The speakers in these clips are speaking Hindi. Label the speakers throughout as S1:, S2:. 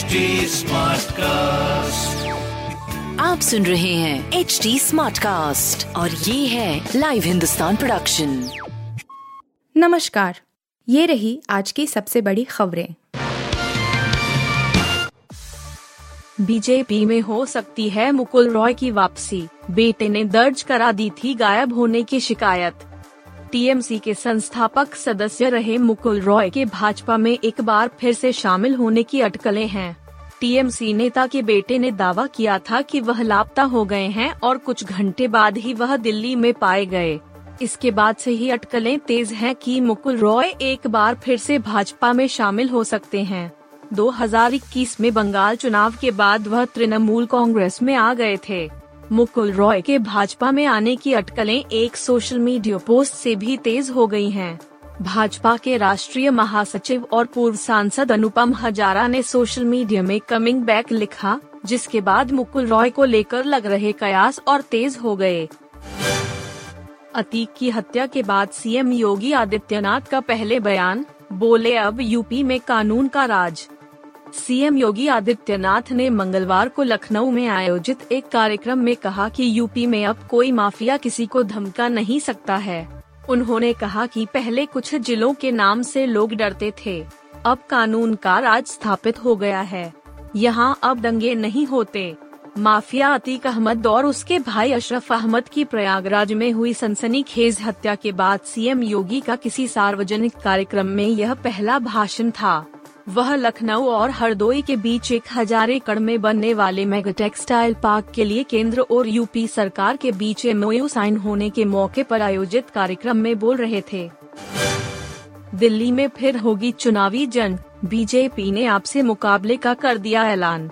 S1: HD कास्ट
S2: आप सुन रहे हैं एच डी स्मार्ट कास्ट और ये है लाइव हिंदुस्तान प्रोडक्शन
S3: नमस्कार ये रही आज की सबसे बड़ी खबरें।
S4: बीजेपी में हो सकती है मुकुल रॉय की वापसी। बेटे ने दर्ज करा दी थी गायब होने की शिकायत। टीएमसी के संस्थापक सदस्य रहे मुकुल रॉय के भाजपा में एक बार फिर से शामिल होने की अटकलें हैं। टीएमसी नेता के बेटे ने दावा किया था कि वह लापता हो गए हैं और कुछ घंटे बाद ही वह दिल्ली में पाए गए। इसके बाद से ही अटकलें तेज हैं कि मुकुल रॉय एक बार फिर से भाजपा में शामिल हो सकते हैं। 2021 में बंगाल चुनाव के बाद वह तृणमूल कांग्रेस में आ गए थे। मुकुल रॉय के भाजपा में आने की अटकलें एक सोशल मीडिया पोस्ट से भी तेज हो गई हैं। भाजपा के राष्ट्रीय महासचिव और पूर्व सांसद अनुपम हजारा ने सोशल मीडिया में कमिंग बैक लिखा, जिसके बाद मुकुल रॉय को लेकर लग रहे कयास और तेज हो गए अतीक की हत्या के बाद सीएम योगी आदित्यनाथ का पहले बयान, बोले अब यूपी में कानून का राज सीएम योगी आदित्यनाथ ने मंगलवार को लखनऊ में आयोजित एक कार्यक्रम में कहा कि यूपी में अब कोई माफिया किसी को धमका नहीं सकता है। उन्होंने कहा कि पहले कुछ जिलों के नाम से लोग डरते थे। अब कानून का राज स्थापित हो गया है। यहाँ अब दंगे नहीं होते। माफिया अतीक अहमद और उसके भाई अशरफ अहमद की प्रयागराज में हुई सनसनीखेज हत्या के बाद सीएम योगी का किसी सार्वजनिक कार्यक्रम में यह पहला भाषण था। वह लखनऊ और हरदोई के बीच एक हज़ार एकड़ में बनने वाले मेगा टेक्सटाइल पार्क के लिए केंद्र और यूपी सरकार के बीच एमओयू साइन होने के मौके पर आयोजित कार्यक्रम में बोल रहे थे। दिल्ली में फिर होगी चुनावी जंग, बीजेपी ने आपसे मुकाबले का कर दिया ऐलान।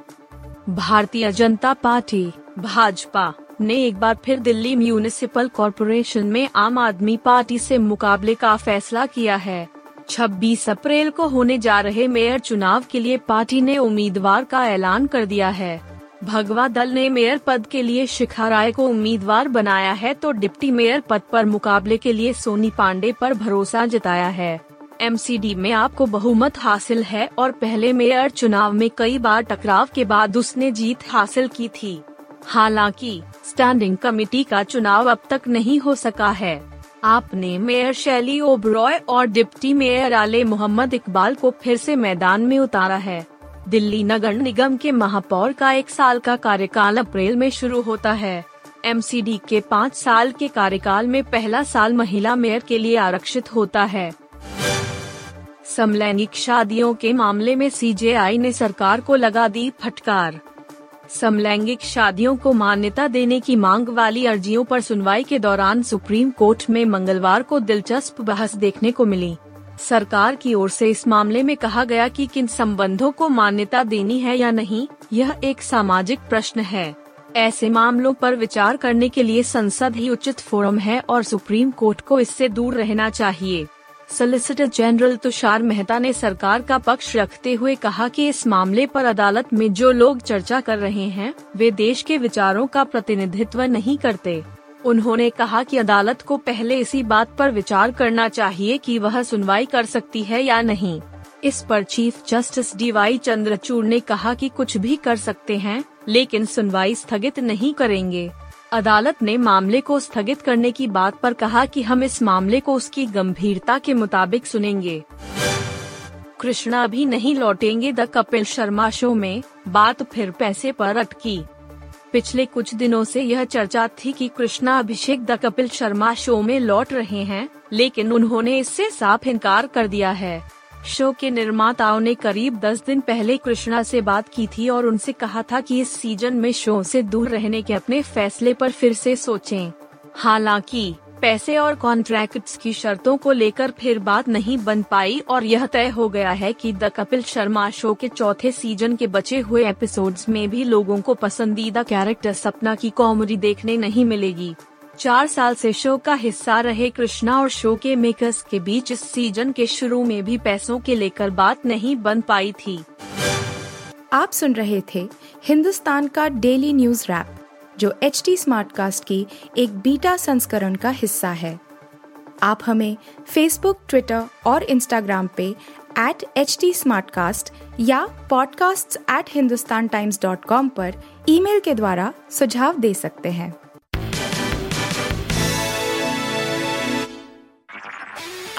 S4: भारतीय जनता पार्टी, भाजपा, ने एक बार फिर दिल्ली म्यूनिसिपल कॉरपोरेशन में आम आदमी पार्टी से मुकाबले का फैसला किया है। 26 अप्रैल को होने जा रहे मेयर चुनाव के लिए पार्टी ने उम्मीदवार का ऐलान कर दिया है। भगवा दल ने मेयर पद के लिए शिखा राय को उम्मीदवार बनाया है तो डिप्टी मेयर पद पर मुकाबले के लिए सोनी पांडे पर भरोसा जताया है। एमसीडी में आपको बहुमत हासिल है और पहले मेयर चुनाव में कई बार टकराव के बाद उसने जीत हासिल की थी। हालाँकि स्टैंडिंग कमेटी का चुनाव अब तक नहीं हो सका है। आपने मेयर शैली ओबरॉय और डिप्टी मेयर आले मोहम्मद इकबाल को फिर से मैदान में उतारा है। दिल्ली नगर निगम के महापौर का एक साल का कार्यकाल अप्रैल में शुरू होता है। एमसीडी के पाँच साल के कार्यकाल में पहला साल महिला मेयर के लिए आरक्षित होता है। समलैंगिक शादियों के मामले में सीजेआई ने सरकार को लगा दी फटकार। समलैंगिक शादियों को मान्यता देने की मांग वाली अर्जियों पर सुनवाई के दौरान सुप्रीम कोर्ट में मंगलवार को दिलचस्प बहस देखने को मिली। सरकार की ओर से इस मामले में कहा गया कि किन संबंधों को मान्यता देनी है या नहीं, यह एक सामाजिक प्रश्न है। ऐसे मामलों पर विचार करने के लिए संसद ही उचित फोरम है और सुप्रीम कोर्ट को इससे दूर रहना चाहिए। सोलिसिटर जनरल तुषार मेहता ने सरकार का पक्ष रखते हुए कहा कि इस मामले पर अदालत में जो लोग चर्चा कर रहे हैं, वे देश के विचारों का प्रतिनिधित्व नहीं करते। उन्होंने कहा कि अदालत को पहले इसी बात पर विचार करना चाहिए कि वह सुनवाई कर सकती है या नहीं। इस पर chief justice D Y Chandrachud ने कहा कि कुछ भी कर सकते हैं, लेकिन सुनवाई स्थगित नहीं करेंगे। अदालत ने मामले को स्थगित करने की बात पर कहा कि हम इस मामले को उसकी गंभीरता के मुताबिक सुनेंगे। कृष्णा अभी नहीं लौटेंगे द कपिल शर्मा शो में, बात फिर पैसे पर अटकी। पिछले कुछ दिनों से यह चर्चा थी कि कृष्णा अभिषेक द कपिल शर्मा शो में लौट रहे हैं, लेकिन उन्होंने इससे साफ़ इनकार कर दिया है। शो के निर्माताओं ने करीब 10 दिन पहले कृष्णा से बात की थी और उनसे कहा था कि इस सीज़न में शो से दूर रहने के अपने फैसले पर फिर से सोचें। हालाँकि, पैसे और कॉन्ट्रैक्ट्स की शर्तों को लेकर फिर बात नहीं बन पाई और यह तय हो गया है कि द कपिल शर्मा शो के चौथे सीज़न के बचे हुए एपिसोड्स में भी लोगों को पसंदीदा कैरेक्टर सपना की कॉमेडी देखने नहीं मिलेगी चार साल से शो का हिस्सा रहे कृष्णा और शो के मेकर्स के बीच इस सीज़न के शुरू में भी पैसों के लेकर बात नहीं बन पाई थी।
S3: आप सुन रहे थे हिंदुस्तान का डेली न्यूज़ रैप, जो एच टी स्मार्ट कास्ट की एक बीटा संस्करण का हिस्सा है। आप हमें फेसबुक ट्विटर और इंस्टाग्राम पे एट एच टी या podcasts@hindustantimes.com पर ईमेल के द्वारा सुझाव दे सकते हैं।